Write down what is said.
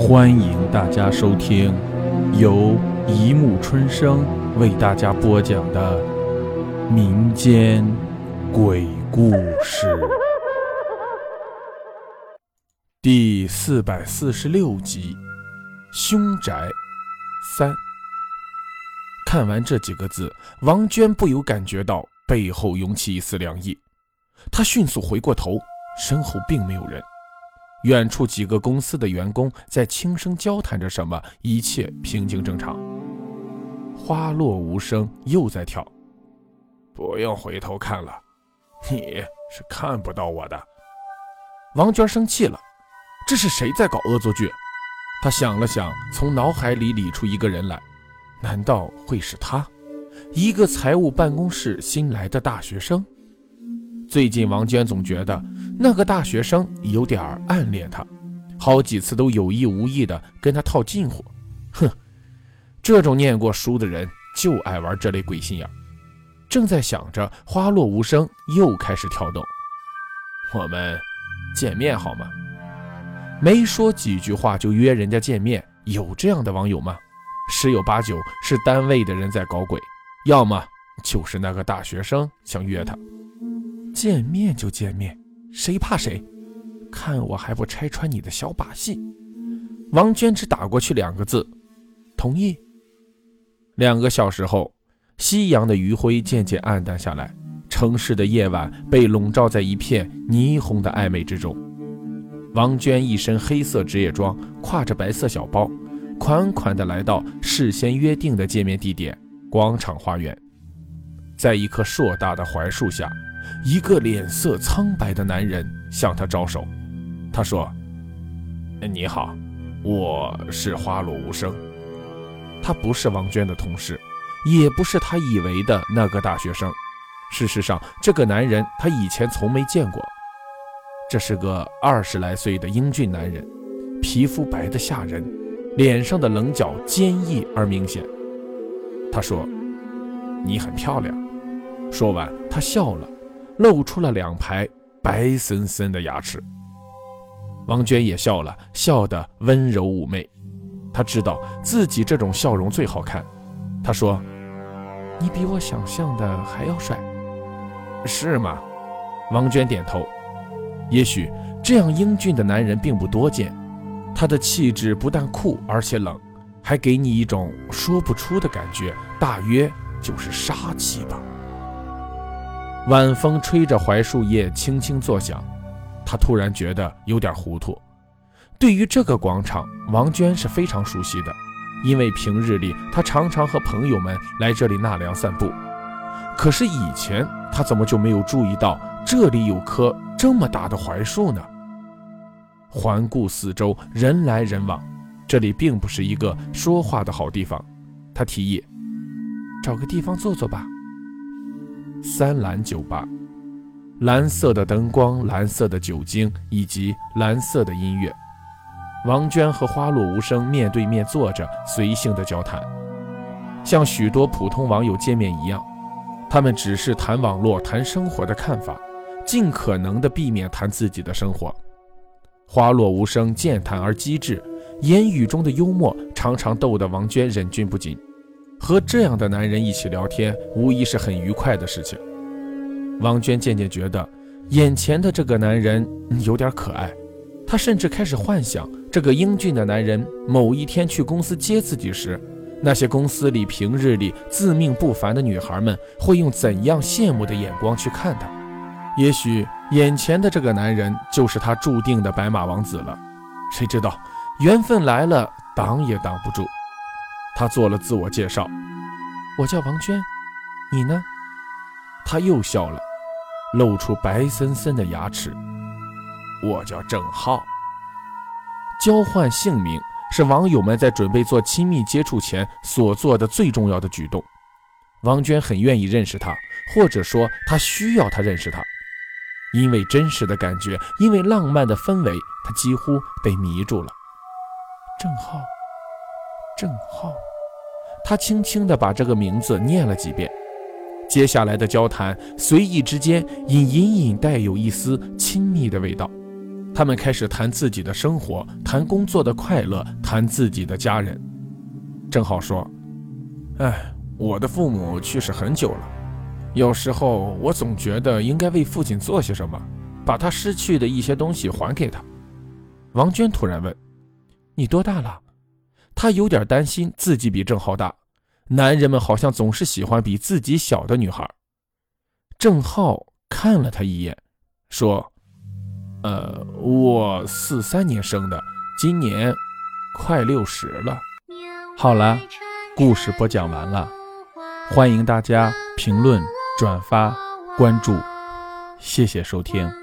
欢迎大家收听由一木春生为大家播讲的民间鬼故事第四百四十六集《凶宅三》。看完这几个字，王娟不由感觉到背后涌起一丝凉意。她迅速回过头，身后并没有人。远处几个公司的员工在轻声交谈着什么，一切平静正常。花落无声，又在跳。不用回头看了，你是看不到我的。王娟生气了，这是谁在搞恶作剧？她想了想，从脑海里理出一个人来，难道会是他？一个财务办公室新来的大学生。最近，王娟总觉得那个大学生有点暗恋她，好几次都有意无意的跟她套近乎。哼，这种念过书的人就爱玩这类鬼心眼。正在想着，花落无声又开始跳动。我们见面好吗？没说几句话就约人家见面，有这样的网友吗？十有八九是单位的人在搞鬼，要么就是那个大学生想约她。见面就见面，谁怕谁？看我还不拆穿你的小把戏！王娟只打过去两个字：同意。两个小时后，夕阳的余晖渐渐暗淡下来，城市的夜晚被笼罩在一片霓虹的暧昧之中。王娟一身黑色职业装，挎着白色小包，款款地来到事先约定的见面地点——广场花园。在一棵硕大的槐树下。一个脸色苍白的男人向他招手，他说：“你好，我是花落无声。”他不是王娟的同事，也不是他以为的那个大学生。事实上，这个男人他以前从没见过。这是个二十来岁的英俊男人，皮肤白得吓人，脸上的棱角坚毅而明显。他说：“你很漂亮。”说完，他笑了。露出了两排白森森的牙齿，王娟也笑了，笑得温柔妩媚。她知道自己这种笑容最好看。她说：“你比我想象的还要帅，是吗？”王娟点头。也许这样英俊的男人并不多见，他的气质不但酷，而且冷，还给你一种说不出的感觉，大约就是杀气吧。晚风吹着槐树叶轻轻作响，他突然觉得有点糊涂。对于这个广场，王娟是非常熟悉的，因为平日里她常常和朋友们来这里纳凉散步。可是以前她怎么就没有注意到这里有棵这么大的槐树呢？环顾四周，人来人往，这里并不是一个说话的好地方。他提议：“找个地方坐坐吧。”三蓝酒吧，蓝色的灯光，蓝色的酒精，以及蓝色的音乐。王娟和花落无声面对面坐着，随性的交谈，像许多普通网友见面一样，他们只是谈网络、谈生活的看法，尽可能的避免谈自己的生活。花落无声健谈而机智，言语中的幽默常常逗得王娟忍俊不禁。和这样的男人一起聊天，无疑是很愉快的事情。王娟渐渐觉得，眼前的这个男人有点可爱。她甚至开始幻想，这个英俊的男人某一天去公司接自己时，那些公司里平日里自命不凡的女孩们会用怎样羡慕的眼光去看他。也许眼前的这个男人就是他注定的白马王子了。谁知道，缘分来了，挡也挡不住。他做了自我介绍，我叫王娟，你呢？他又笑了，露出白森森的牙齿。我叫郑浩。交换姓名是网友们在准备做亲密接触前所做的最重要的举动。王娟很愿意认识他，或者说他需要他认识他，因为真实的感觉，因为浪漫的氛围，他几乎被迷住了。郑浩，郑浩。他轻轻地把这个名字念了几遍，接下来的交谈随意之间，隐隐隐带有一丝亲密的味道。他他们开始谈自己的生活，谈工作的快乐，谈自己的家人。郑浩说：“哎，我的父母去世很久了，有时候我总觉得应该为父亲做些什么，把他失去的一些东西还给他。”王娟突然问：“你多大了？”她有点担心自己比郑浩大，男人们好像总是喜欢比自己小的女孩。郑浩看了她一眼，说。呃，我四三年生的，今年快六十了。好了，故事播讲完了，欢迎大家评论、转发、关注，谢谢收听。